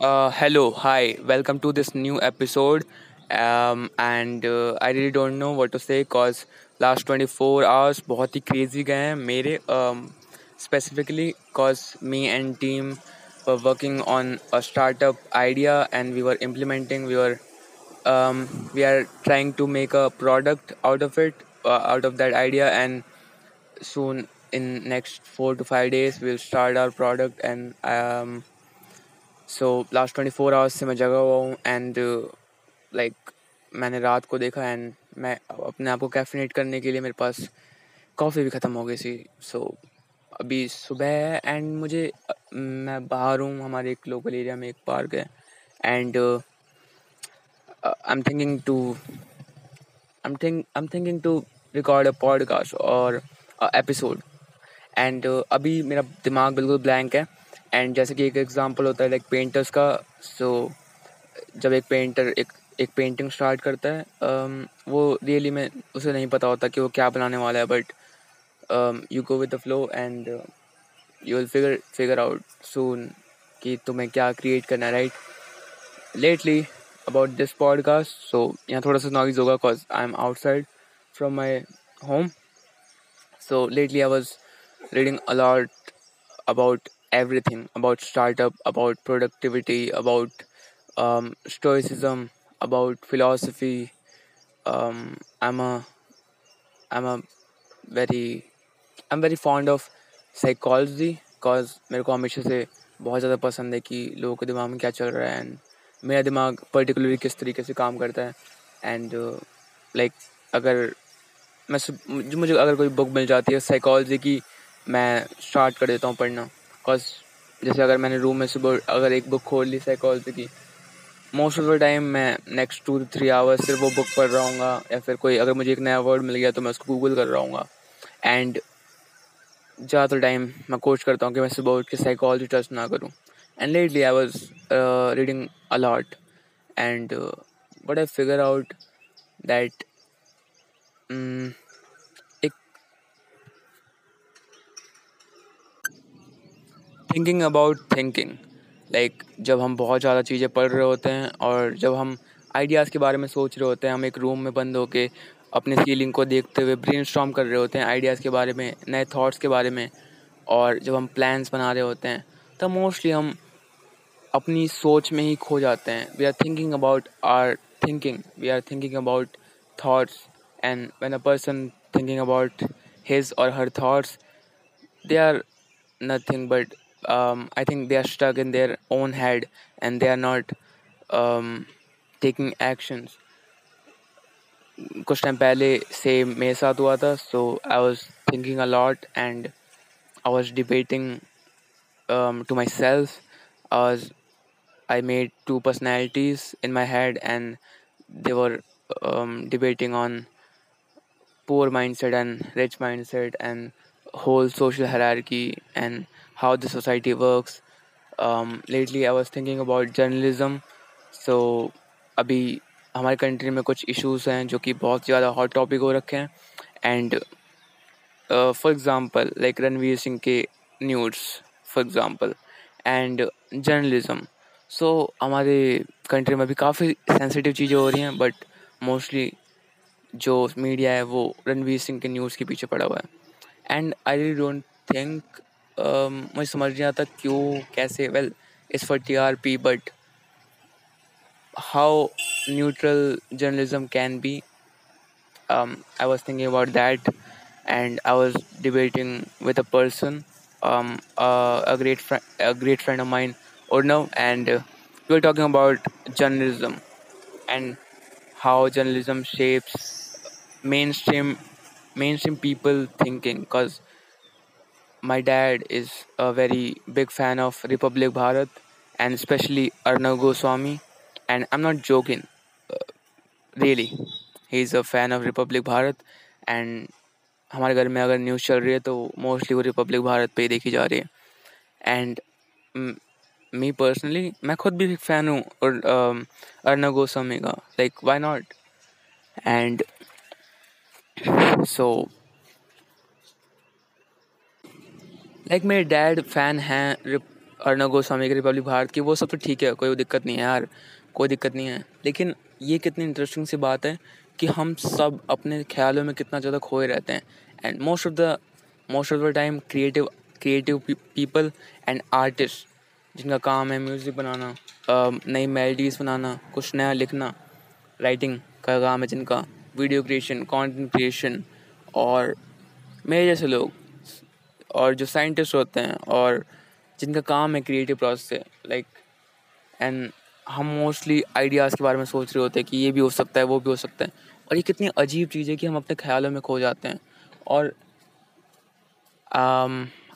Uh, hello, hi, welcome to this new episode. Um, and uh, I really don't know what to say cause last 24 hours बहुत ही crazy गए हैं मेरे um, specifically cause me and team were working on a startup idea and we were implementing we were um, we are trying to make a product out of it uh, out of that idea and soon in next four to five days we'll start our product and um, so last twenty four hours से मैं जगा हुआ हूँ and like मैंने रात को देखा and मैं अपने आप को कैफिनेट करने के लिए मेरे पास कॉफ़ी भी ख़त्म हो गई थी। सो so, अभी सुबह है एंड मुझे मैं बाहर हूँ हमारे एक लोकल एरिया में एक पार्क है and I am thinking to I am think I am thinking to record a podcast और एपिसोड एंड अभी मेरा दिमाग बिल्कुल ब्लैंक है। एंड जैसे कि एक एग्जांपल होता है लाइक पेंटर्स का सो so, जब एक पेंटर एक एक पेंटिंग स्टार्ट करता है um, वो रियली में उसे नहीं पता होता कि वो क्या बनाने वाला है but you go with the flow and you will figure figure out soon कि तुम्हें क्या क्रिएट करना है right lately about this podcast so यहाँ थोड़ा सा नॉइज़ होगा because I am outside from my home so lately I was reading lot about everything about startup about productivity about um, stoicism about philosophy um, i'm a i'm a very i'm very fond of psychology cause मेरे को हमेशा से बहुत ज़्यादा पसंद है कि लोगों के दिमाग में क्या चल रहा है एंड मेरा दिमाग पर्टिकुलरली किस तरीके से काम करता है एंड लाइक अगर मैं सुब- मुझे मुझे अगर कोई बुक मिल जाती है साइकोलॉजी की मैं स्टार्ट कर देता हूँ पढ़ना बिकॉज़ जैसे अगर मैंने रूम में सुबह, अगर एक बुक खोल ली साइकोलॉजी की मोस्ट ऑफ़ द टाइम मैं नेक्स्ट टू थ्री आवर्स सिर्फ़ वो बुक पढ़ रहा हूँ या फिर कोई, अगर मुझे एक नया वर्ड मिल गया तो मैं उसको गूगल कर रहा हूँ एंड ज़्यादातर टाइम मैं कोशिश करता हूँ कि मैं सुबह उठ के साइकोलॉजी टच ना करूँ। And lately I was reading a lot and but I figure out that thinking about thinking like जब हम बहुत ज़्यादा चीज़ें पढ़ रहे होते हैं और जब हम आइडियाज़ के बारे में सोच रहे होते हैं, हम एक रूम में बंद होके अपने सीलिंग को देखते हुए ब्रेन कर रहे होते हैं आइडियाज़ के बारे में, नए थॉट्स के बारे में और जब हम प्लान्स बना रहे होते हैं तब मोस्टली हम अपनी सोच में ही खो जाते हैं। We are thinking about are thinking we are thinking about thoughts and when a person thinking about his और her thoughts they are nothing but um, I think they are stuck in their own head and they are not um, taking actions. कुछ time पहले से मेरे साथ हुआ था so I was thinking a lot and I was debating to myself I was I made two personalities in my head and they were um, debating on poor mindset and rich mindset and whole social hierarchy and how the society works. Um, lately, I was thinking about journalism. So, अभी हमारे country में कुछ issues हैं जो कि बहुत ज़्यादा hot topic हो रखे हैं and for example like Ranveer Singh के news for example and journalism so हमारे कंट्री में भी काफ़ी सेंसिटिव चीज़ें हो रही हैं बट मोस्टली जो मीडिया है वो रणवीर सिंह के न्यूज़ के पीछे पड़ा हुआ है एंड आई डोंट थिंक मुझे समझ नहीं आता क्यों, कैसे well is for T R P but how neutral journalism can be I was thinking about that and I was debating with a person great friend great friend of mind और now and you are talking about journalism and how journalism shapes mainstream mainstream people thinking because my dad is a very big fan of Republic Bharat and especially Arnav Goswami, and I'm not joking. Really he is a fan of Republic Bharat and हमारे घर में अगर news चल रही है तो mostly वो Republic Bharat पे ही देखी जा रही है. एंड मी पर्सनली मैं खुद भी फ़ैन हूँ और अर्नब गोस्वामी का. Like why not and so like मेरे डैड फ़ैन हैं अर्णव गोस्वामी की रिपब्लिक भारत की, वो सब तो ठीक है, कोई दिक्कत नहीं है यार, कोई दिक्कत नहीं है। लेकिन ये कितनी इंटरेस्टिंग सी बात है कि हम सब अपने ख्यालों में कितना ज़्यादा खोए रहते हैं। And most of the most of the time creative creative people and artist जिनका काम है म्यूज़िक बनाना नई मेलोडीज़ बनाना, कुछ नया लिखना राइटिंग का काम है जिनका वीडियो क्रिएशन कंटेंट क्रिएशन और मेरे जैसे लोग और जो साइंटिस्ट होते हैं और जिनका काम है क्रिएटिव प्रोसेस से लाइक एंड हम मोस्टली आइडियाज़ के बारे में सोच रहे होते हैं कि ये भी हो सकता है वो भी हो सकता है। और ये कितनी अजीब चीज़ है कि हम अपने ख्यालों में खो जाते हैं। और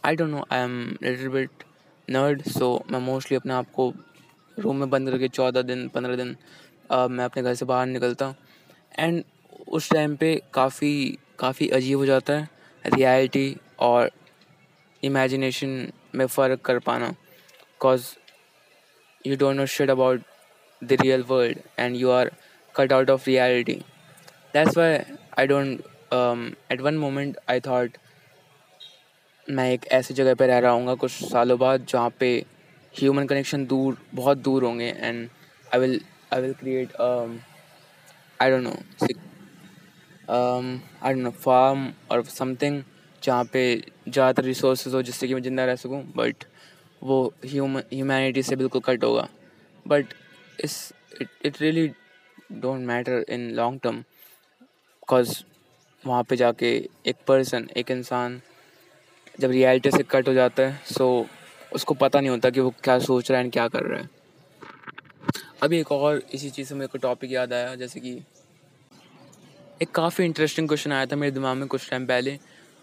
I don't know I am little bit nerd so मैं मोस्टली अपने आप को रूम में बंद करके चौदह दिन पंद्रह दिन uh, मैं अपने घर से बाहर निकलता हूँ। एंड उस टाइम पे काफ़ी काफ़ी अजीब हो जाता है रियलिटी और इमेजिनेशन में फ़र्क कर पाना। Because you don't know shit about the real world and you are cut out of reality that's why I don't at one moment I thought मैं एक ऐसी जगह पर रह रहा हूँ कुछ सालों बाद जहाँ पे ह्यूमन कनेक्शन दूर, बहुत दूर होंगे and I will I will create I don't know I don't know farm और समथिंग जहाँ पे ज़्यादातर रिसोर्स हो जिससे कि मैं ज़िंदा रह सकूँ बट वो ह्यूमन ह्यूमैनिटी से बिल्कुल कट होगा। But is it really don't matter in long term because वहाँ पे जाके एक पर्सन एक इंसान जब रियलिटी से कट हो जाता है सो so, उसको पता नहीं होता कि वो क्या सोच रहा है एंड क्या कर रहा है। अभी एक और इसी चीज़ से मेरे को टॉपिक याद आया जैसे कि एक काफ़ी इंटरेस्टिंग क्वेश्चन आया था मेरे दिमाग में कुछ टाइम पहले।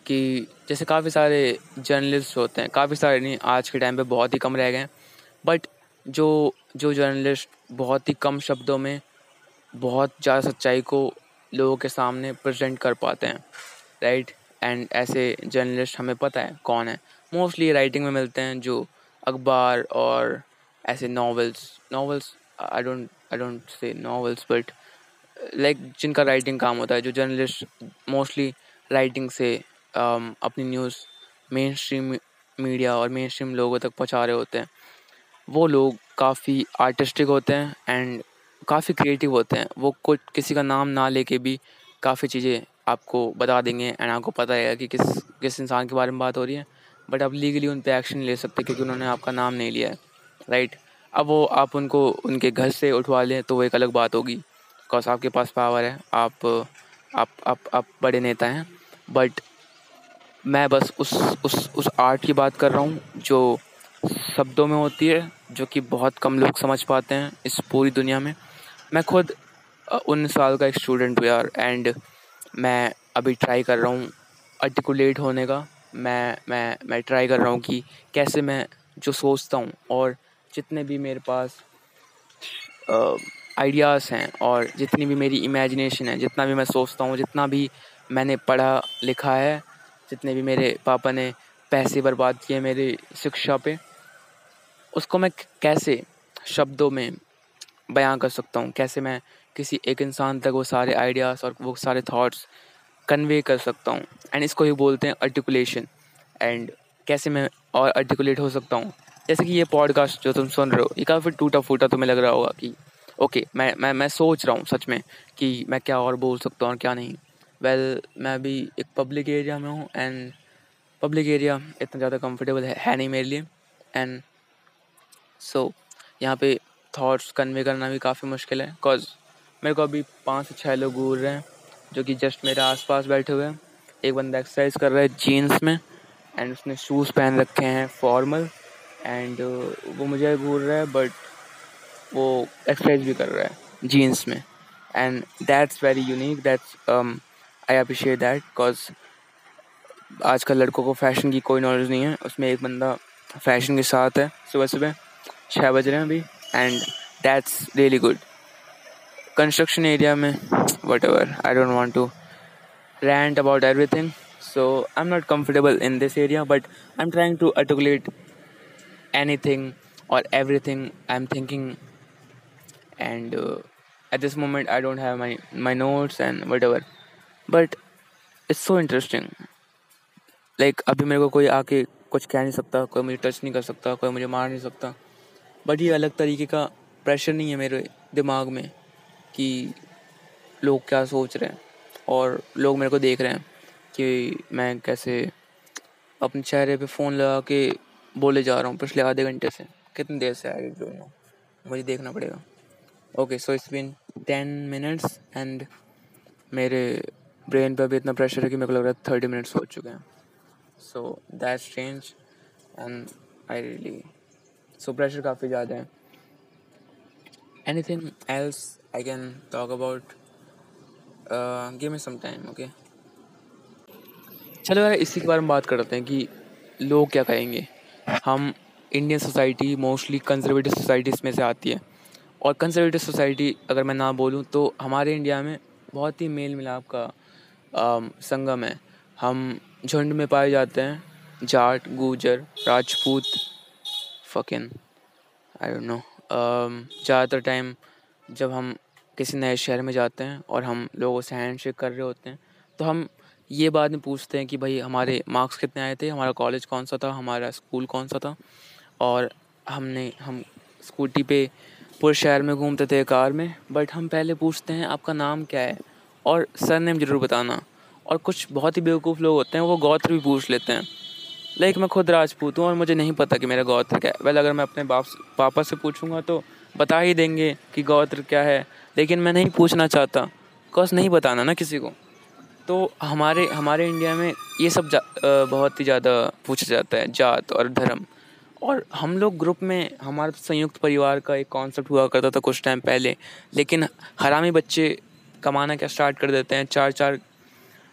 कि जैसे काफ़ी सारे जर्नलिस्ट होते हैं, काफ़ी सारे नहीं, आज के टाइम पे बहुत ही कम रह गए हैं। बट जो जो जर्नलिस्ट बहुत ही कम शब्दों में बहुत ज़्यादा सच्चाई को लोगों के सामने प्रेजेंट कर पाते हैं राइट एंड ऐसे जर्नलिस्ट हमें पता है कौन है। मोस्टली राइटिंग में मिलते हैं जो अखबार और ऐसे novels novels I don't I don't say novels but like जिनका राइटिंग काम होता है, जो जर्नलिस्ट मोस्टली राइटिंग से अपनी न्यूज़ मेन स्ट्रीम मीडिया और मेन स्ट्रीम लोगों तक पहुँचा रहे होते हैं। वो लोग काफ़ी आर्टिस्टिक होते हैं एंड काफ़ी क्रिएटिव होते हैं। वो कुछ किसी का नाम ना लेके भी काफ़ी चीज़ें आपको बता देंगे एंड आपको पता है कि किस किस इंसान के बारे में बात हो रही है। बट आप लीगली उन पर एक्शन ले सकते क्योंकि उन्होंने आपका नाम नहीं लिया है। राइट अब वो आप उनको उनके घर से उठवा लें तो वो एक अलग बात होगी। बिकॉज़ आपके पास पावर है। आप आप आप, आप बड़े नेता हैं। बट मैं बस उस उस उस आर्ट की बात कर रहा हूँ, जो शब्दों में होती है, जो कि बहुत कम लोग समझ पाते हैं इस पूरी दुनिया में। मैं खुद उन्नीस साल का एक स्टूडेंट हूँ यार एंड मैं अभी ट्राई कर रहा हूँ आर्टिकुलेट होने का। मैं मैं मैं ट्राई कर रहा हूँ कि कैसे मैं जो सोचता हूँ, और जितने भी मेरे पास आइडियाज़ हैं, और जितनी भी मेरी इमेजिनेशन है, जितना भी मैं सोचता हूँ, जितना भी मैंने पढ़ा लिखा है जितने भी मेरे पापा ने पैसे बर्बाद किए मेरी शिक्षा पे, उसको मैं कैसे शब्दों में बयां कर सकता हूँ? कैसे मैं किसी एक इंसान तक वो सारे आइडियाज़ और वो सारे थॉट्स कन्वे कर सकता हूँ? एंड इसको ही बोलते हैं आर्टिकुलेशन एंड कैसे मैं और आर्टिकुलेट हो सकता हूँ? जैसे कि ये पॉडकास्ट जो तुम सुन रहे हो, ये काफ़ी टूटा फूटा तुम्हें लग रहा होगा कि ओके मैं मैं मैं सोच रहा हूँ सच में कि मैं क्या और बोल सकता हूँ और क्या नहीं। वेल मैं अभी एक पब्लिक एरिया में हूँ एंड पब्लिक एरिया इतना ज़्यादा कंफर्टेबल है, है नहीं मेरे लिए। एंड सो so, यहाँ पे थॉट्स कन्वे करना भी काफ़ी मुश्किल है बिकॉज़ मेरे को अभी पाँच से छः लोग घूर रहे हैं जो कि जस्ट मेरे आसपास बैठे हुए हैं। एक बंदा एक्सरसाइज कर रहा है जीन्स में एंड उसने शूज़ पहन रखे हैं फॉर्मल एंड वो मुझे घूर रहा है बट वो एक्सरसाइज भी कर रहा है जीन्स में। And that's very unique that's I appreciate that because आज कल लड़कों को फ़ैशन की कोई नॉलेज नहीं है। उसमें एक बंदा फ़ैशन के साथ है, सुबह सुबह छः बज रहे हैं अभी and that's really good construction area में whatever I don't want to rant about everything so I am not comfortable in this area but I am trying to articulate anything और everything I am thinking and at this moment I don't have my my notes and whatever but it's so interesting like अभी मेरे को कोई आके कुछ कह नहीं सकता, कोई मुझे टच नहीं कर सकता, कोई मुझे मार नहीं सकता। बट ये अलग तरीके का प्रेशर नहीं है मेरे दिमाग में कि लोग क्या सोच रहे हैं। और लोग मेरे को देख रहे हैं कि मैं कैसे अपने चेहरे पे फ़ोन लगा के बोले जा रहा हूँ पिछले आधे घंटे से। कितनी देर से आई डोंट नो मुझे देखना पड़ेगा। Okay so it's been ten minutes and मेरे ब्रेन पे अभी इतना प्रेशर है कि मेरे को लग रहा है थर्टी मिनट्स हो चुके हैं। So that's change and I really so pressure काफ़ी ज़्यादा है। Anything else I can talk about give me some time okay चलो यार, इसी के बारे में बात करते हैं कि लोग क्या कहेंगे। हम Indian society mostly conservative societies में से आती है। और कंजर्वेटिव सोसाइटी अगर मैं ना बोलूँ तो हमारे इंडिया में बहुत ही मेल मिलाप का संगम है। हम झुंड में पाए जाते हैं। Jat, Gujjar, Rajput fucking I don't know ज़्यादातर टाइम जब हम किसी नए शहर में जाते हैं और हम लोगों से हैंड शेक कर रहे होते हैं तो हम ये बात में पूछते हैं कि भाई, हमारे मार्क्स कितने आए थे? हमारा कॉलेज कौन सा था? हमारा स्कूल कौन सा था? और हमने, हम स्कूटी पे पूरे शहर में घूमते थे कार में। बट हम पहले पूछते हैं, आपका नाम क्या है? और सर नेम ज़रूर बताना। और कुछ बहुत ही बेवकूफ़ लोग होते हैं, वो गोत्र भी पूछ लेते हैं। लाइक मैं खुद राजपूत हूँ और मुझे नहीं पता कि मेरा गोत्र क्या है। वेल, अगर मैं अपने बाप पापा से पूछूँगा तो बता ही देंगे कि गोत्र क्या है। लेकिन मैं नहीं पूछना चाहता बिकॉज़ नहीं बताना ना किसी को। तो हमारे हमारे इंडिया में ये सब बहुत ही ज़्यादा पूछा जाता है, जात और धर्म। और हम लोग ग्रुप में, हमारा संयुक्त परिवार का एक कॉन्सेप्ट हुआ करता था कुछ टाइम पहले। लेकिन हरामी बच्चे कमाना क्या स्टार्ट कर देते हैं? चार चार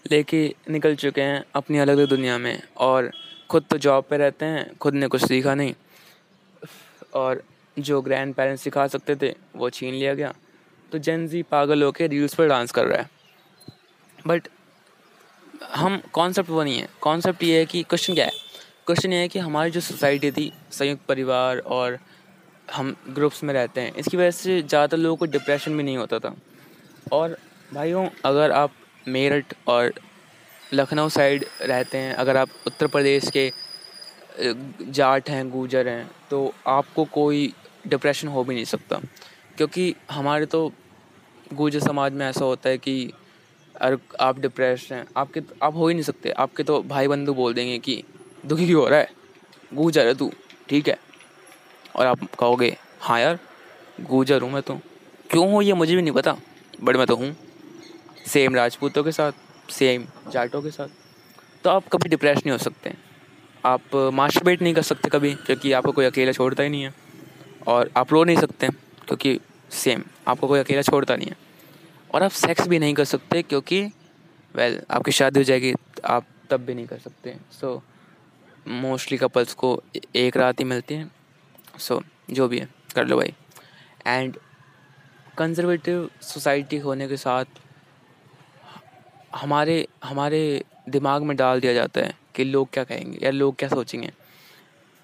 लेके निकल चुके हैं अपनी अलग अलग दुनिया में और ख़ुद तो जॉब पे रहते हैं, खुद ने कुछ सीखा नहीं। और जो ग्रैंड पेरेंट्स सिखा सकते थे, वो छीन लिया गया। तो जेनजी पागल होकर रील्स पर डांस कर रहा है। बट हम कॉन्सेप्ट वो नहीं है। कॉन्सेप्ट ये है कि क्वेश्चन क्या है? क्वेश्चन ये है कि हमारी जो सोसाइटी थी, संयुक्त परिवार और हम ग्रुप्स में रहते हैं, इसकी वजह से ज़्यादातर लोगों को डिप्रेशन भी नहीं होता था। और भाइयों, अगर आप मेरठ और लखनऊ साइड रहते हैं, अगर आप उत्तर प्रदेश के जाट हैं गुजर हैं तो आपको कोई डिप्रेशन हो भी नहीं सकता। क्योंकि हमारे तो गुजर समाज में ऐसा होता है कि अगर आप डिप्रेस हैं, आपके तो आप हो ही नहीं सकते। आपके तो भाई बंधु बोल देंगे कि, दुखी क्यों हो रहा है? गुजर है तू, ठीक है? और आप कहोगे हाँ यार गुजर हूँ मैं तो। क्यों हूँ ये मुझे भी नहीं पता? बट मैं तो हूँ। सेम राजपूतों के साथ सेम जाटों के साथ। तो आप कभी डिप्रेस नहीं हो सकते। आप मास्टरबेट नहीं कर सकते कभी क्योंकि आपको कोई अकेला छोड़ता ही नहीं है। और आप रो नहीं सकते क्योंकि सेम आपको कोई अकेला छोड़ता नहीं है। और आप सेक्स भी नहीं कर सकते क्योंकि वेल well, आपकी शादी हो जाएगी आप तब भी नहीं कर सकते। सो मोस्टली कपल्स को एक रात ही मिलती है। सो so, जो भी है कर लो भाई। एंड कंजर्वेटिव सोसाइटी होने के साथ हमारे हमारे दिमाग में डाल दिया जाता है कि लोग क्या कहेंगे या लोग क्या सोचेंगे।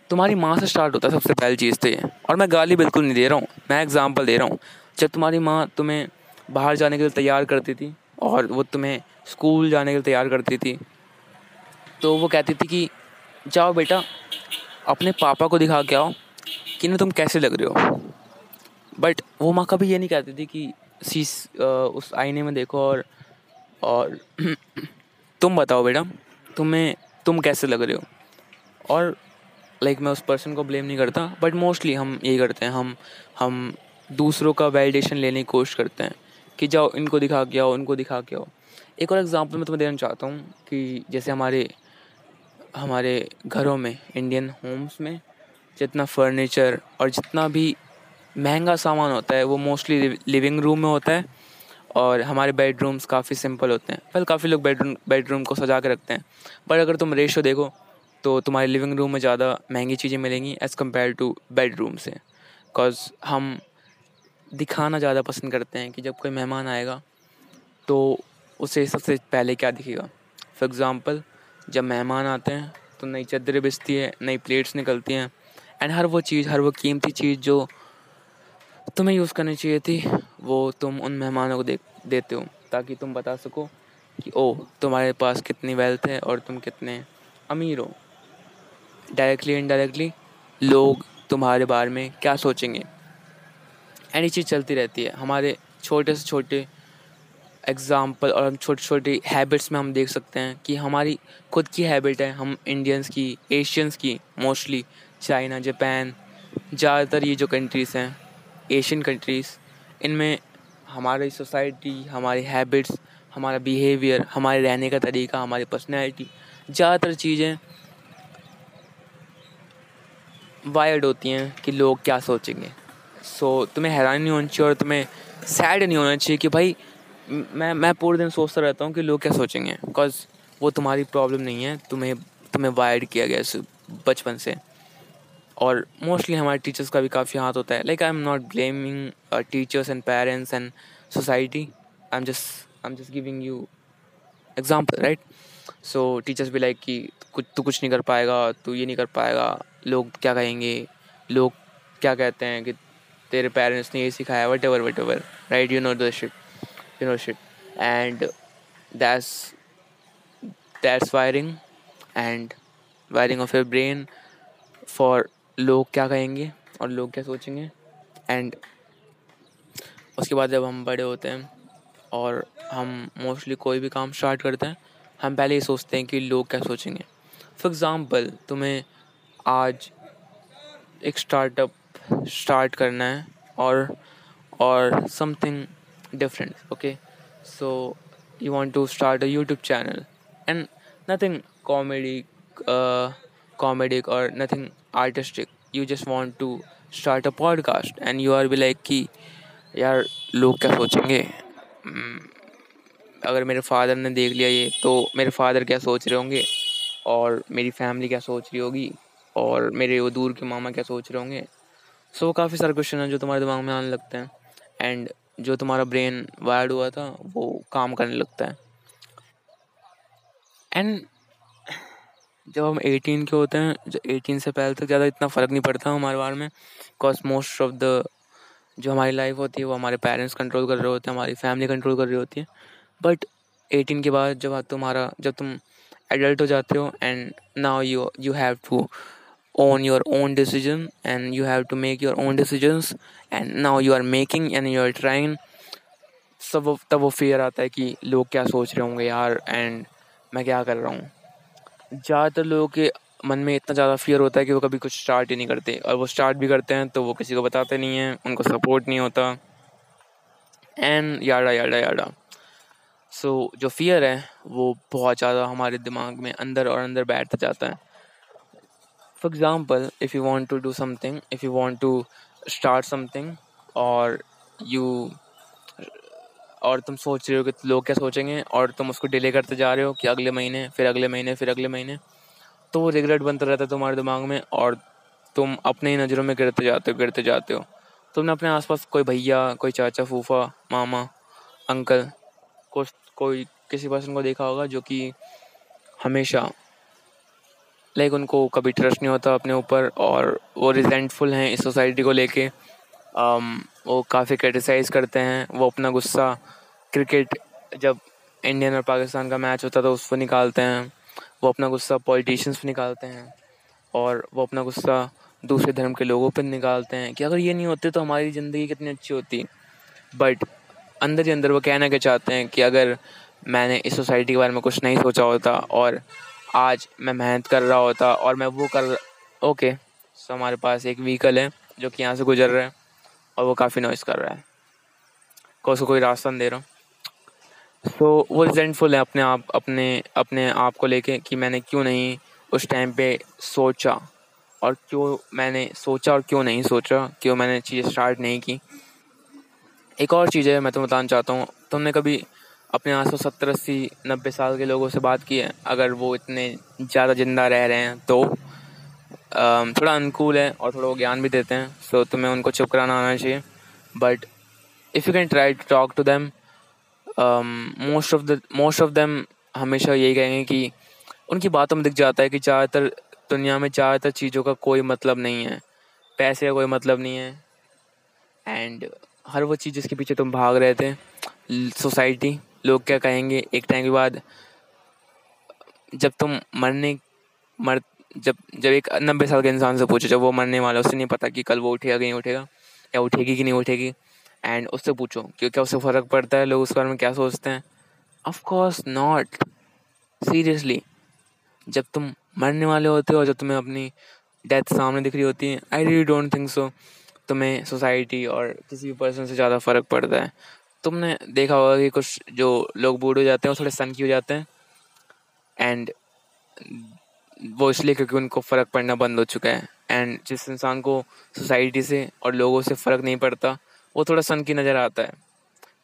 तुम्हारी माँ से स्टार्ट होता है सबसे पहली चीज़ तो ये। और मैं गाली बिल्कुल नहीं दे रहा हूँ, मैं एग्ज़ाम्पल दे रहा हूँ। जब तुम्हारी माँ तुम्हें बाहर जाने के लिए तैयार करती थी और वो तुम्हें स्कूल जाने के लिए तैयार करती थी तो वो कहती थी कि, जाओ बेटा, अपने पापा को दिखा के आओ कि ना तुम कैसे लग रहे हो? बट वो माँ कभी ये नहीं कहती थी कि शीश उस आईने में देखो और और तुम बताओ बेटा तुम्हें तुम कैसे लग रहे हो? और लाइक like, मैं उस पर्सन को ब्लेम नहीं करता बट मोस्टली हम यही करते हैं हम हम दूसरों का वैलिडेशन लेने की कोशिश करते हैं कि जाओ इनको दिखा के आओ इनको दिखा के आओ। एक और एग्ज़ाम्पल मैं तुम्हें देना चाहता हूँ कि जैसे हमारे हमारे घरों में इंडियन होम्स में जितना फर्नीचर और जितना भी महँगा सामान होता है, वो मोस्टली लिविंग रूम में होता है और हमारे बेडरूम्स काफ़ी सिंपल होते हैं। पहले काफ़ी लोग बेडरूम बेडरूम को सजा के रखते हैं। पर अगर तुम रेशो देखो तो तुम्हारे लिविंग रूम में ज़्यादा महँगी चीज़ें मिलेंगी एज़ कंपेयर टू बेडरूम से। बिकॉज़ हम दिखाना ज़्यादा पसंद करते हैं कि जब कोई मेहमान आएगा तो उसे सबसे पहले क्या दिखेगा? फॉर एग्ज़ाम्पल जब मेहमान आते हैं तो नई चादरें बिछती है, नई प्लेट्स निकलती हैं एंड हर वो चीज़, हर वो कीमती चीज़ जो तुम्हें यूज़ करनी चाहिए थी, वो तुम उन मेहमानों को दे देते हो, ताकि तुम बता सको कि ओ तुम्हारे पास कितनी वेल्थ है और तुम कितने अमीर हो। डायरेक्टली इनडायरेक्टली लोग तुम्हारे बारे में क्या सोचेंगे? ये चीज़ चलती रहती है। हमारे छोटे से छोटे एग्ज़ाम्पल और हम छोटी छोटी हैबिट्स में हम देख सकते हैं कि हमारी खुद की हैबिट है। हम इंडियंस की एशियंस की मोस्टली चाइना जापान ज़्यादातर ये जो कंट्रीज़ हैं एशियन कंट्रीज़ इनमें हमारी सोसाइटी हमारी हैबिट्स हमारा बिहेवियर हमारे रहने का तरीका हमारी पर्सनैलिटी ज़्यादातर चीज़ें वायर्ड होती हैं कि लोग क्या सोचेंगे। सो so, तुम्हें हैरानी नहीं होनी चाहिए और तुम्हें सैड नहीं होना चाहिए कि भाई मैं मैं पूरे दिन सोचता रहता हूँ कि लोग क्या सोचेंगे बिकॉज़ वो तुम्हारी प्रॉब्लम नहीं है तुम्हें तुम्हें वायर्ड किया गया बचपन से। और मोस्टली हमारे टीचर्स का भी काफ़ी हाथ होता है। Like I am not blaming teachers and parents and society I am just I am just giving you example right so teachers भी लाइक कि कुछ, तू कुछ नहीं कर पाएगा, तू ये नहीं कर पाएगा। लोग क्या कहेंगे? लोग क्या कहते हैं कि तेरे पेरेंट्स ने ये सिखाया whatever whatever right you know the shit you know shit. And that's that's wiring and wiring of your brain for लोग क्या कहेंगे और लोग क्या सोचेंगे? एंड उसके बाद जब हम बड़े होते हैं और हम मोस्टली कोई भी काम स्टार्ट करते हैं हम पहले ये सोचते हैं कि लोग क्या सोचेंगे। फॉर एग्ज़ाम्पल तुम्हें आज एक स्टार्टअप स्टार्ट करना है और और something different okay so you want to start youtube channel and nothing comedy uh, comedic or nothing artistic. You just want to start a podcast and you are be like कि यार लोग क्या सोचेंगे अगर मेरे फादर ने देख लिया ये तो मेरे फादर क्या सोच रहे होंगे और मेरी फैमिली क्या सोच रही होगी और मेरे वो दूर के मामा क्या सोच रहे होंगे सो so, काफ़ी सारे क्वेश्चन हैं जो तुम्हारे दिमाग में आने लगते हैं। एंड जो तुम्हारा ब्रेन वायर्ड हुआ था वो काम करने लगता है। एंड जब हम एटीन के होते हैं, जो एटीन से पहले तक ज़्यादा इतना फ़र्क नहीं पड़ता हमारे बारे में बिकॉज़ मोस्ट ऑफ़ द जो हमारी लाइफ होती है, वो हमारे पेरेंट्स कंट्रोल कर रहे होते हैं, हमारी फैमिली कंट्रोल कर रही होती है। बट एटीन के बाद जब तुम्हारा, जब तुम एडल्ट हो जाते हो and now you you have to own your own decision, and you have to make your own decisions, and now you are making and you are trying सब तब वो फियर आता है कि लोग क्या सोच रहे होंगे यार एंड मैं क्या कर रहा हूँ। ज़्यादातर लोगों के मन में इतना ज़्यादा फियर होता है कि वो कभी कुछ स्टार्ट ही नहीं करते। और वो स्टार्ट भी करते हैं तो वो किसी को बताते नहीं हैं उनको सपोर्ट नहीं होता। And yada yada yada so so, जो फियर है वो बहुत ज़्यादा हमारे दिमाग में अंदर और अंदर बैठ जाता है। For example if you want to do something if you want to start something और you और तुम सोच रहे हो कि लोग क्या सोचेंगे? और तुम उसको डिले करते जा रहे हो कि अगले महीने, फिर अगले महीने, फिर अगले महीने। तो वो रिग्रेट बनता रहता है तुम्हारे दिमाग में और तुम अपने ही नज़रों में गिरते जाते हो, गिरते जाते हो। तुमने अपने आसपास कोई भैया, कोई चाचा, फूफा, मामा, अंकल कुछ कोई किसी पर्सन को देखा होगा जो कि हमेशा लाइक उनको कभी ट्रस्ट नहीं होता अपने ऊपर और वो रिजेंटफुल हैं इस सोसाइटी को लेके। Um, वो काफ़ी क्रिटिसाइज़ करते हैं वो अपना गुस्सा क्रिकेट जब इंडियन और पाकिस्तान का मैच होता तो उस पर निकालते हैं वो अपना गुस्सा पॉलिटिशियंस पर निकालते हैं और वो अपना गुस्सा दूसरे धर्म के लोगों पर निकालते हैं कि अगर ये नहीं होते तो हमारी ज़िंदगी कितनी अच्छी होती। बट अंदर ही अंदर वो कहना क्या चाहते हैं कि अगर मैंने इस सोसाइटी के बारे में कुछ नहीं सोचा होता और आज मैं मेहनत कर रहा होता और मैं वो कर ओके सो हमारे पास एक व्हीकल है जो कि यहाँ से गुजर रहा है। और वो काफ़ी नॉइस कर रहा है। को उसको कोई रास्ता नहीं दे रहा। हूँ सो so, वो रिजेंटफुल है अपने आप अपने अपने आप को लेके कि मैंने क्यों नहीं उस टाइम पे सोचा और क्यों मैंने सोचा और क्यों नहीं सोचा क्यों मैंने चीज़ें स्टार्ट नहीं की। एक और चीज़ है मैं तुम्हें बताना चाहता हूँ। तुमने कभी अपने यहाँ से सत्तर अस्सी नब्बे साल के लोगों से बात की है? अगर वो इतने ज़्यादा ज़िंदा रह रहे हैं तो थोड़ा अनुकूल है और थोड़ा वो ज्ञान भी देते हैं सो so, तुम्हें उनको चुप कराना आना चाहिए। But if you can try to talk to them most of the most of them हमेशा यही कहेंगे कि उनकी बातों में दिख जाता है कि ज़्यादातर दुनिया में ज़्यादातर चीज़ों का कोई मतलब नहीं है पैसे का कोई मतलब नहीं है एंड हर वो चीज़ जिसके पीछे तुम भाग रहे थे सोसाइटी लोग क्या कहेंगे एक टाइम के बाद जब तुम मरने मर जब जब एक नब्बे साल के इंसान से पूछो, जब वो मरने वाला उसे नहीं पता कि कल वो उठेगा कि नहीं उठेगा, या उठेगी कि नहीं उठेगी एंड उससे पूछो कि क्या उससे फ़र्क पड़ता है? लोग उस बारे में क्या सोचते हैं? ऑफकोर्स नॉट सीरियसली जब तुम मरने वाले होते हो जब तुम्हें अपनी डेथ सामने दिख रही होती है I really don't think so तुम्हें सोसाइटी और किसी भी पर्सन से ज़्यादा फ़र्क पड़ता है। तुमने देखा होगा कि कुछ जो लोग बूढ़ हो जाते हैं, वो थोड़े सन की हो जाते हैं एंड वो इसलिए क्योंकि उनको फ़र्क पड़ना बंद हो चुका है। एंड जिस इंसान को सोसाइटी से और लोगों से फ़र्क नहीं पड़ता, वो थोड़ा सन की नज़र आता है।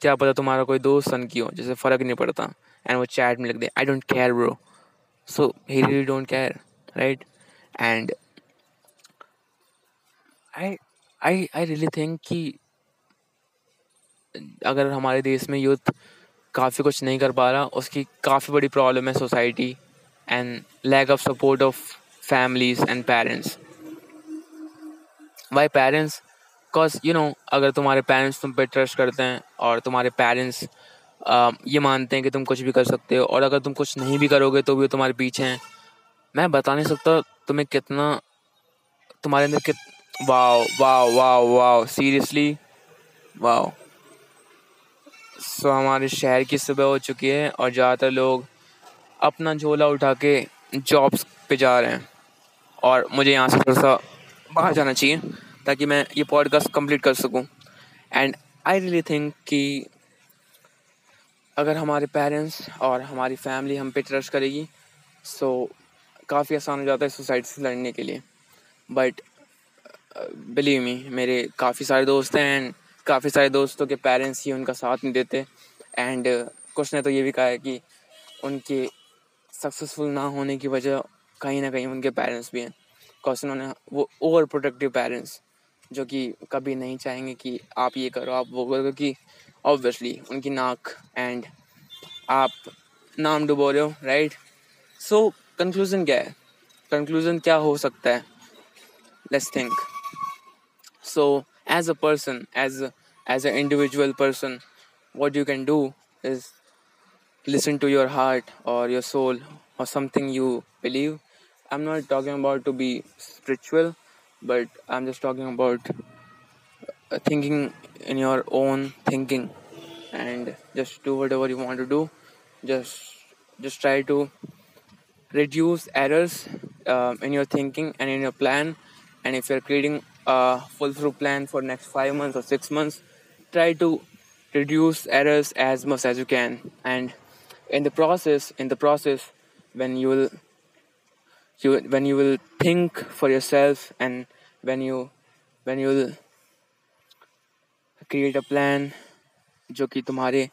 क्या पता तुम्हारा कोई दोस्त सन की हो, जिसे फ़र्क नहीं पड़ता। एंड वो चैट में लिख दे I don't care bro so he really don't care right and I I I really think कि अगर हमारे देश में यूथ काफ़ी कुछ नहीं कर पा रहा, उसकी काफ़ी बड़ी प्रॉब्लम है society and lack of support of families and parents why parents because you know अगर तुम्हारे पेरेंट्स तुम पे ट्रस्ट करते हैं और तुम्हारे पेरेंट्स ये मानते हैं कि तुम कुछ भी कर सकते हो और अगर तुम कुछ नहीं भी करोगे तो भी तुम्हारे पीछे हैं। मैं बता नहीं सकता तुम्हें कितना, तुम्हारे अंदर कित wow wow wow wow seriously wow so हमारे शहर की सुबह हो चुकी है और ज़्यादातर लोग अपना झोला उठा के जॉब्स पे जा रहे हैं। और मुझे यहाँ से थोड़ा सा बाहर जाना चाहिए, ताकि मैं ये पॉडकास्ट कंप्लीट कर सकूँ। एंड आई रियली थिंक कि अगर हमारे पेरेंट्स और हमारी फैमिली हम पे ट्रस्ट करेगी सो काफ़ी आसान हो जाता है सोसाइटी से लड़ने के लिए। बट बिलीव मी मेरे काफ़ी सारे दोस्त हैं एंड काफ़ी सारे दोस्तों के पेरेंट्स ही उनका साथ नहीं देते। एंड कुछ ने तो ये भी कहा है कि उनके सक्सेसफुल ना होने की वजह कहीं ना कहीं उनके पेरेंट्स भी हैं। बिकॉज़ उन्होंने वो ओवर प्रोटेक्टिव पेरेंट्स जो कि कभी नहीं चाहेंगे कि आप ये करो, आप वो करो, क्योंकि ऑब्वियसली उनकी नाक एंड आप नाम डुबो रहे हो राइट सो कंक्लूजन क्या है? कंक्लूजन क्या हो सकता है? Let's think so as a person as as a individual person what you can do is listen to your heart or your soul or something you believe. I'm not talking about to be spiritual but i'm just talking about uh, thinking in your own thinking. And just do whatever you want to do. Just just try to reduce errors uh, in your thinking and in your plan. And if you're creating a full through plan for next five months or six months try to reduce errors as much as you can. And in the process in the process when you will you when you will think for yourself and when you when you will create a plan जो कि तुम्हारे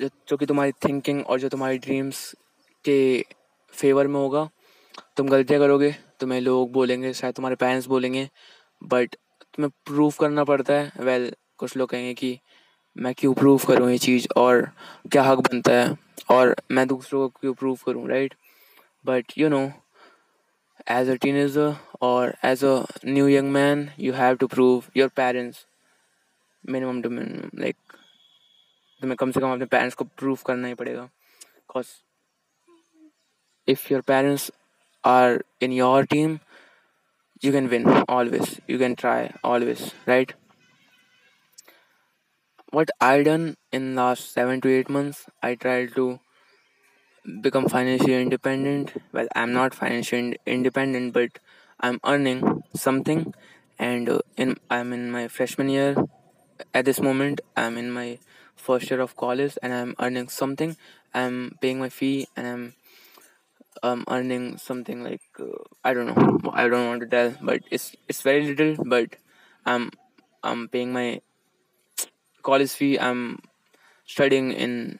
जो कि तुम्हारी thinking और जो तुम्हारी dreams के फेवर में होगा तुम गलतियाँ करोगे तुम्हें लोग बोलेंगे शायद तुम्हारे पेरेंट्स बोलेंगे बट तुम्हें प्रूव करना पड़ता है वेल well, कुछ लोग कहेंगे कि मैं क्यों प्रूव करूँ ये चीज़ और क्या हक बनता है? और मैं दूसरों को क्यों प्रूव करूँ right but you know as a teenager और as a new young man you have to prove your parents minimum to minimum like तुम्हें कम से कम अपने पेरेंट्स को प्रूव करना ही पड़ेगा। Because if your parents are in your team you can win always you can try always, right? What i done in last 7 to 8 months i tried to become financially independent. Well i'm not financially independent but i'm earning something. And uh, in i'm in my freshman year. At this moment i'm in my first year of college and i'm earning something. I'm paying my fee and i'm um earning something like uh, I don't know. I don't want to tell but it's it's very little but I'm I'm paying my college fee I'm studying in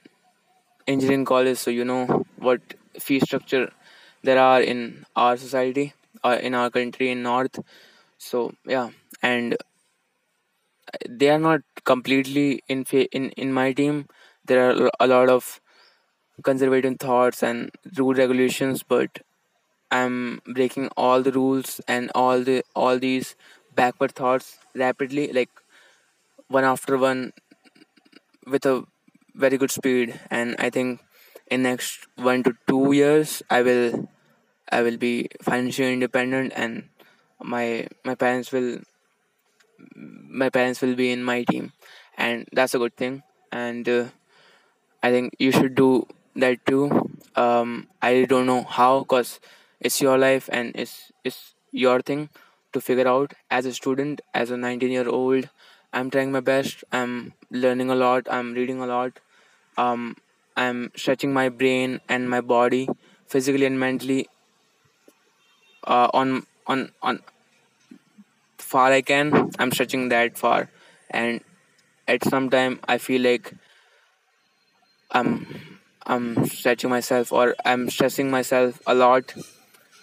engineering college so you know what fee structure there are in our society uh, in our country in north. So yeah and they are not completely in fa- in in my team. There are a lot of conservative thoughts and rule regulations but i'm breaking all the rules and all the all these backward thoughts rapidly like one after one with a very good speed and i think in next one to two years i will I will be financially independent and my my parents will my parents will be in my team and that's a good thing and uh, I think you should do that too. Um, I don't know how, cause it's your life and it's it's your thing to figure out. As a student, as a 19 year old, I'm trying my best. I'm learning a lot. I'm reading a lot. Um, I'm stretching my brain and my body physically and mentally uh, on on on far I can. I'm stretching that far, and at some time I feel like I'm I'm stretching myself or I'm stressing myself a lot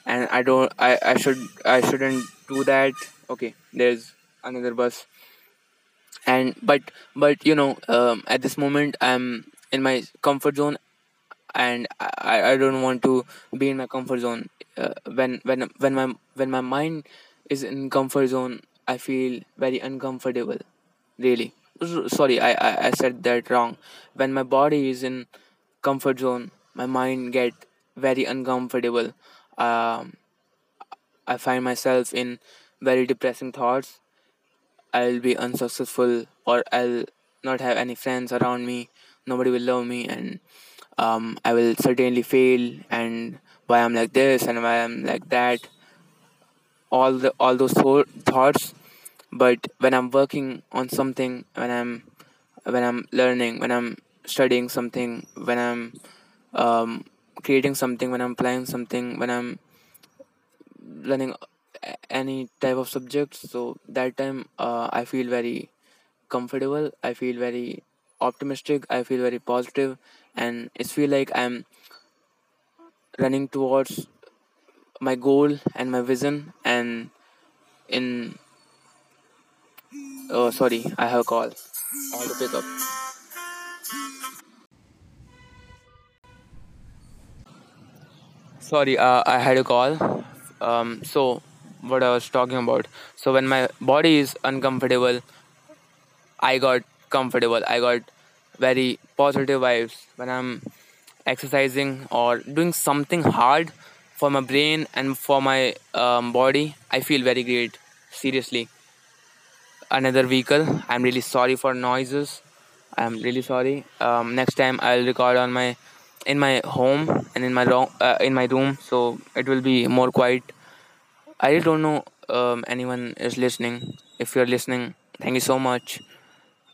and I don't I, I should I shouldn't do that. Okay, there's another bus and but but you know um, at this moment I'm in my comfort zone and I, I don't want to be in my comfort zone. Uh, when when when my when my mind is in comfort zone I feel very uncomfortable really. Sorry I, I i said that wrong. When my body is in comfort zone my mind get very uncomfortable. Um i find myself in very depressing thoughts i'll be unsuccessful or i'll not have any friends around me. Nobody will love me and um i will certainly fail and why i'm like this and why i'm like that. All the all those thought thoughts. But when i'm working on something when i'm when i'm learning when i'm studying something when i'm um, creating something when i'm applying something when i'm learning any type of subject so that time uh, i feel very comfortable i feel very optimistic i feel very positive and it feel like i'm running towards my goal and my vision and in oh sorry i have a call have to pick up Sorry, uh, I had a call. Um, so what I was talking about. So when my body is uncomfortable, I got comfortable. I got very positive vibes when I'm exercising or doing something hard for my brain and for my um, body. I feel very great. Seriously, another vehicle. I'm really sorry for noises. I'm really sorry. Um, next time I'll record on my in my home and in my room uh, in my room, so it will be more quiet. I don't know um, anyone is listening. If you're listening, thank you so much.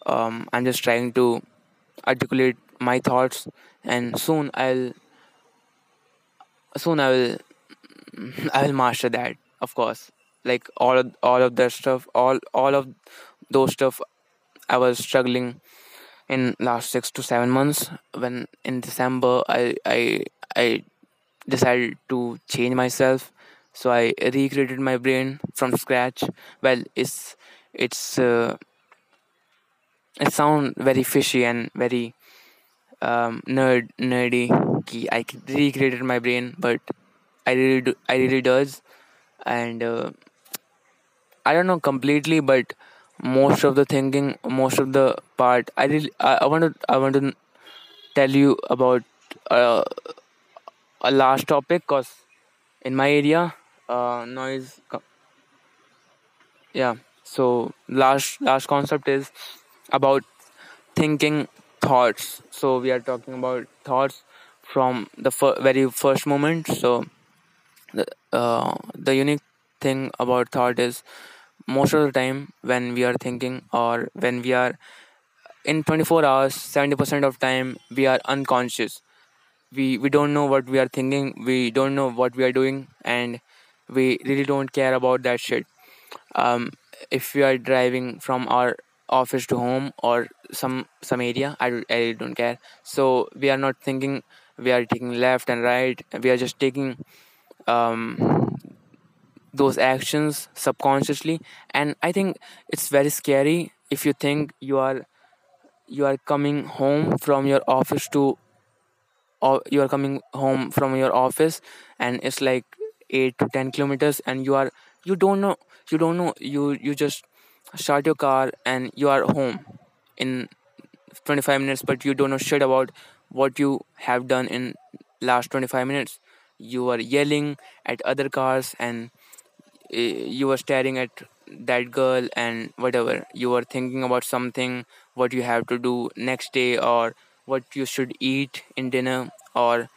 Um, I'm just trying to articulate my thoughts, and soon I'll soon I will I will master that. Of course, like all of all of that stuff, all all of those stuff I was struggling in last six to seven months when in december i i i decided to change myself so i recreated my brain from scratch. Well it's it's uh, it sounds very fishy and very um, nerd nerdy. I recreated my brain but i really do, i really does. And uh, i don't know completely but most of the thinking most of the part i really i, I want to i want to tell you about uh, a last topic because in my area uh, noise yeah. So last last concept is about thinking thoughts. So we are talking about thoughts from the fir- very first moment. So the, uh, the unique thing about thought is most of the time when we are thinking or when we are in 24 hours 70% of time we are unconscious. We we don't know what we are thinking we don't know what we are doing and we really don't care about that shit. Um if we are driving from our office to home or some some area i, I really don't care. So we are not thinking we are taking left and right. We are just taking um those actions subconsciously. And i think it's very scary if you think you are you are coming home from your office to or you are coming home from your office and it's like 8 to 10 kilometers and you are you don't know you don't know you you just start your car and you are home in 25 minutes but you don't know shit about what you have done in last 25 minutes. You are yelling at other cars and eh, you are staring at that girl and whatever. You are thinking about something what you have to do next day or what you should eat in dinner or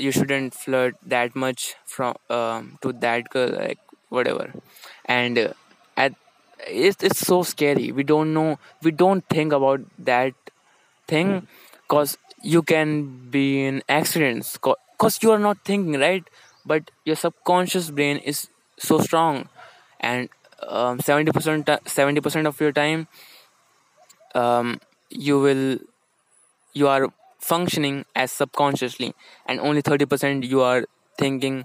you shouldn't flirt that much from um, to that girl like whatever. And uh, at it's, it's so scary. We don't know we don't think about that thing because you can be in accidents because you are not thinking right? But your subconscious brain is so strong. And um, 70% 70% of your time um, you will you are functioning as subconsciously and only 30% you are thinking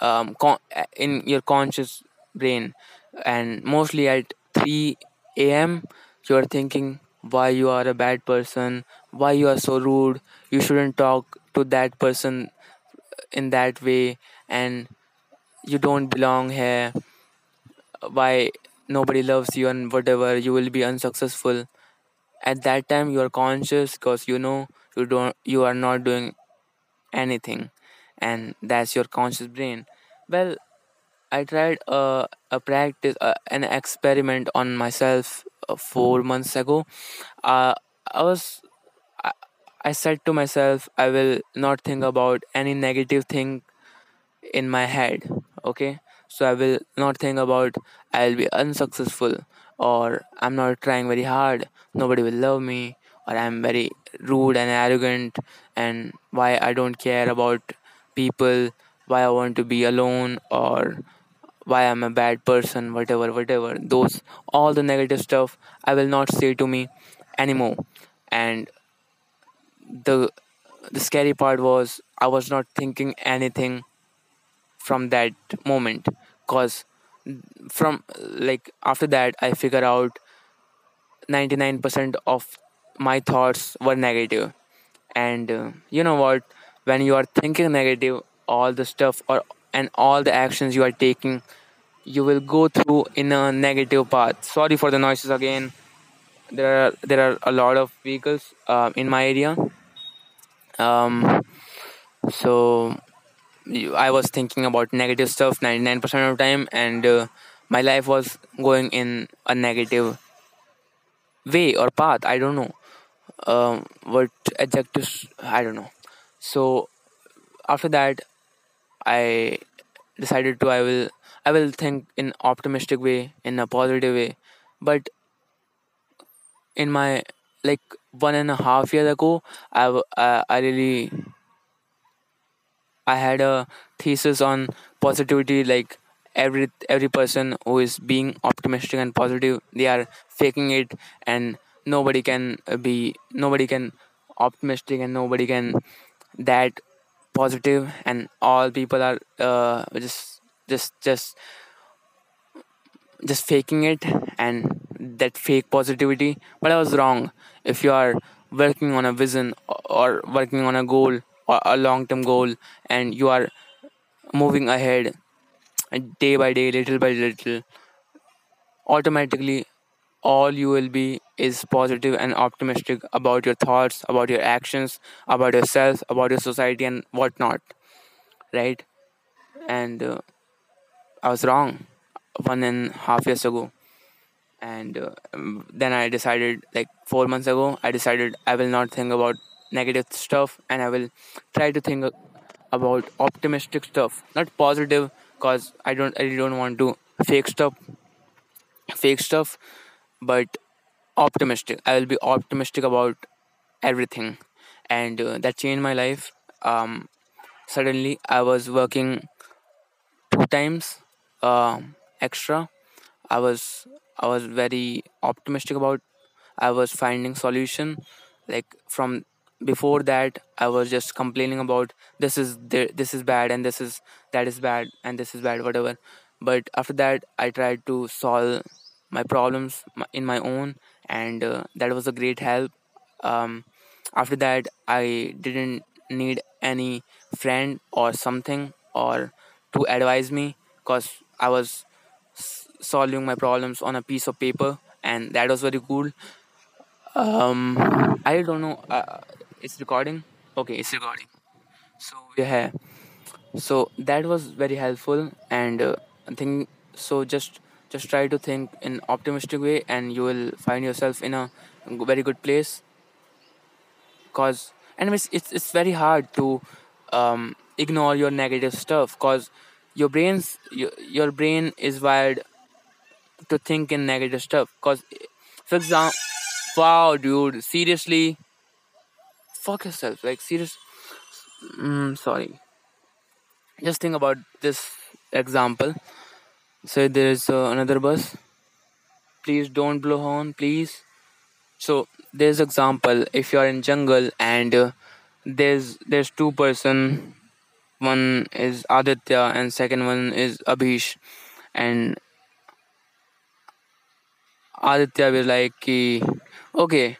um, con- in your conscious brain. And mostly at 3 a.m you are thinking why you are a bad person why you are so rude. You shouldn't talk to that person in that way and you don't belong here. Why nobody loves you and whatever you will be unsuccessful. At that time you are conscious because you know you don't you are not doing anything and that's your conscious brain. Well i tried a, a practice uh, an experiment on myself uh, four months ago. Uh, i was I, I said to myself i will not think about any negative thing in my head okay? So i will not think about i'll be unsuccessful or i'm not trying very hard. Nobody will love me or i'm very rude and arrogant and why i don't care about people why i want to be alone or why i'm a bad person whatever whatever. Those all the negative stuff i will not say to me anymore. And the the scary part was i was not thinking anything from that moment. Cause from like after that i figure out 99% of my thoughts were negative. And uh, you know what? When you are thinking negative all the stuff or and all the actions you are taking you will go through in a negative path. Sorry for the noises again. There are there are a lot of vehicles uh, in my area. Um so I was thinking about negative stuff 99% of the time and uh, my life was going in a negative way or path. I don't know um, what adjectives I don't know. So after that I decided to I will I will think in optimistic way in a positive way. But in my like one and a half years ago I, I really I had a thesis on positivity like every every person who is being optimistic and positive they are faking it and nobody can uh, be nobody can optimistic and nobody can that positive and all people are uh, just just just just faking it and that fake positivity. But i was wrong. If you are working on a vision or working on a goal or a long term goal and you are moving ahead day by day little by little automatically all you will be is positive and optimistic about your thoughts about your actions about yourself about your society and whatnot right? And uh, i was wrong one and a half years ago. And uh, um, then i decided like four months ago i decided i will not think about negative stuff and i will try to think about optimistic stuff not positive because i don't i don't want to fake stuff fake stuff but optimistic. I will be optimistic about everything. And uh, that changed my life. Um, suddenly i was working two times um, extra. I was i was very optimistic about i was finding solution. Like from before that i was just complaining about this is this is bad and this is that is bad and this is bad whatever. But after that i tried to solve my problems in my own and uh, that was a great help. Um, after that i didn't need any friend or something or to advise me because i was solving my problems on a piece of paper and that was very cool. Um i don't know uh, it's recording? Okay it's recording. So yeah. So that was very helpful and uh, i think so just just try to think in optimistic way and you will find yourself in a very good place. Cause and it's it's, it's very hard to um, ignore your negative stuff cause your brains your, your brain is wired to think in negative stuff cause for example wow dude seriously fuck yourself like serious mm, sorry. Just think about this example say there is uh, another bus. Please don't blow horn please. So there's example. If you are in jungle and uh, there's there's two person. One is aditya and second one is abhish. And aditya will like okay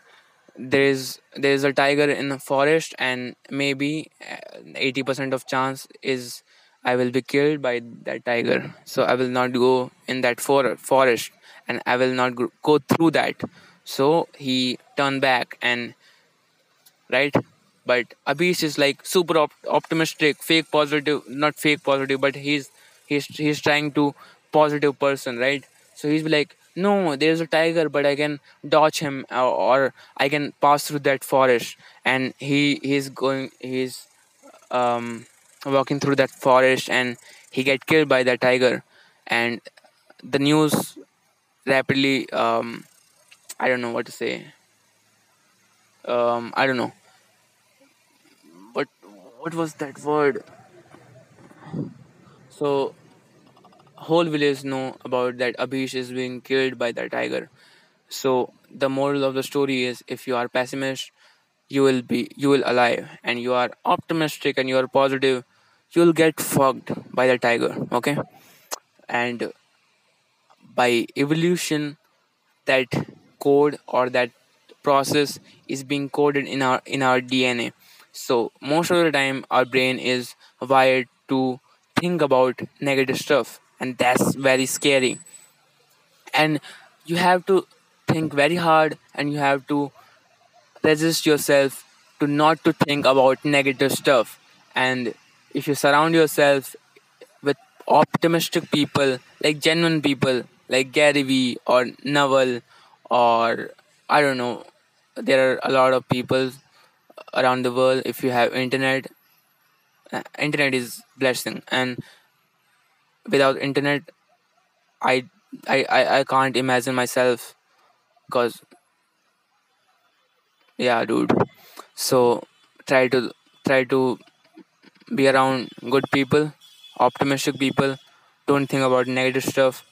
there's there's a tiger in the forest and maybe uh, 80% of chance is i will be killed by that tiger. So i will not go in that for- forest and i will not go through that. So he turned back and right? But abhish is like super op- optimistic fake positive not fake positive but he's he's he's trying to positive person right? So he's like no there's a tiger but i can dodge him or, or i can pass through that forest. And he he's going he's um walking through that forest and he get killed by that tiger. And the news rapidly um i don't know what to say. Um i don't know. What what was that word? So whole village know about that Abhish is being killed by the tiger. So the moral of the story is if you are pessimist, you will be you will alive. And you are optimistic and you are positive, you'll get fucked by the tiger. Okay? And by evolution that code or that process is being coded in our in our DNA. So most of the time our brain is wired to think about negative stuff and that's very scary and you have to think very hard and you have to resist yourself to not to think about negative stuff and if you surround yourself with optimistic people like genuine people like Gary Vee or Naval or I don't know there are a lot of people around the world. If you have internet uh, internet is blessing. And without internet I, I i i can't imagine myself because yeah dude. So try to try to be around good people optimistic people. Don't think about negative stuff.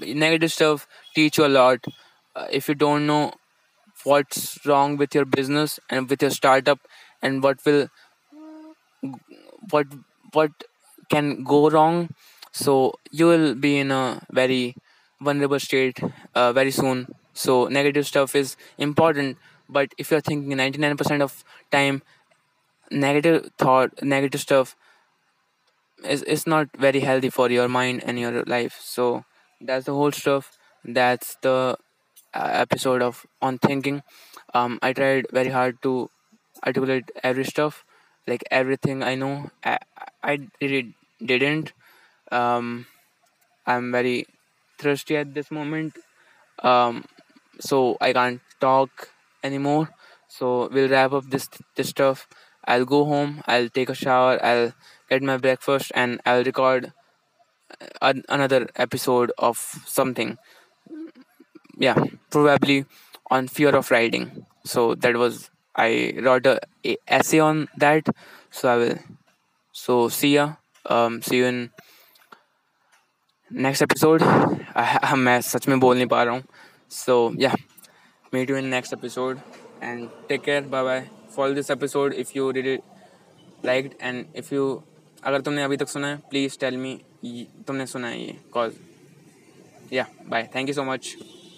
Negative stuff teach you a lot. Uh, if you don't know what's wrong with your business and with your startup and what will what what can go wrong so you will be in a very vulnerable state uh, very soon. So negative stuff is important but if you're thinking 99% of time negative thought negative stuff is, is not very healthy for your mind and your life. So that's the whole stuff. That's the uh, episode of on thinking. Um i tried very hard to articulate every stuff like everything i know. I, I really didn't. Um i'm very thirsty at this moment. Um so i can't talk anymore. So we'll wrap up this this stuff i'll go home i'll take a shower i'll get my breakfast and i'll record an- another episode of something yeah probably on fear of riding so that was i wrote a, a essay on that so i will so see ya um see you in next episode मैं सच में बोल नहीं पा रहा हूँ so yeah meet you in next episode and take care bye bye for this episode if you read liked and if you अगर तुमने अभी तक सुना है प्लीज़ टेल मी तुमने सुना है ये cause yeah bye thank you so much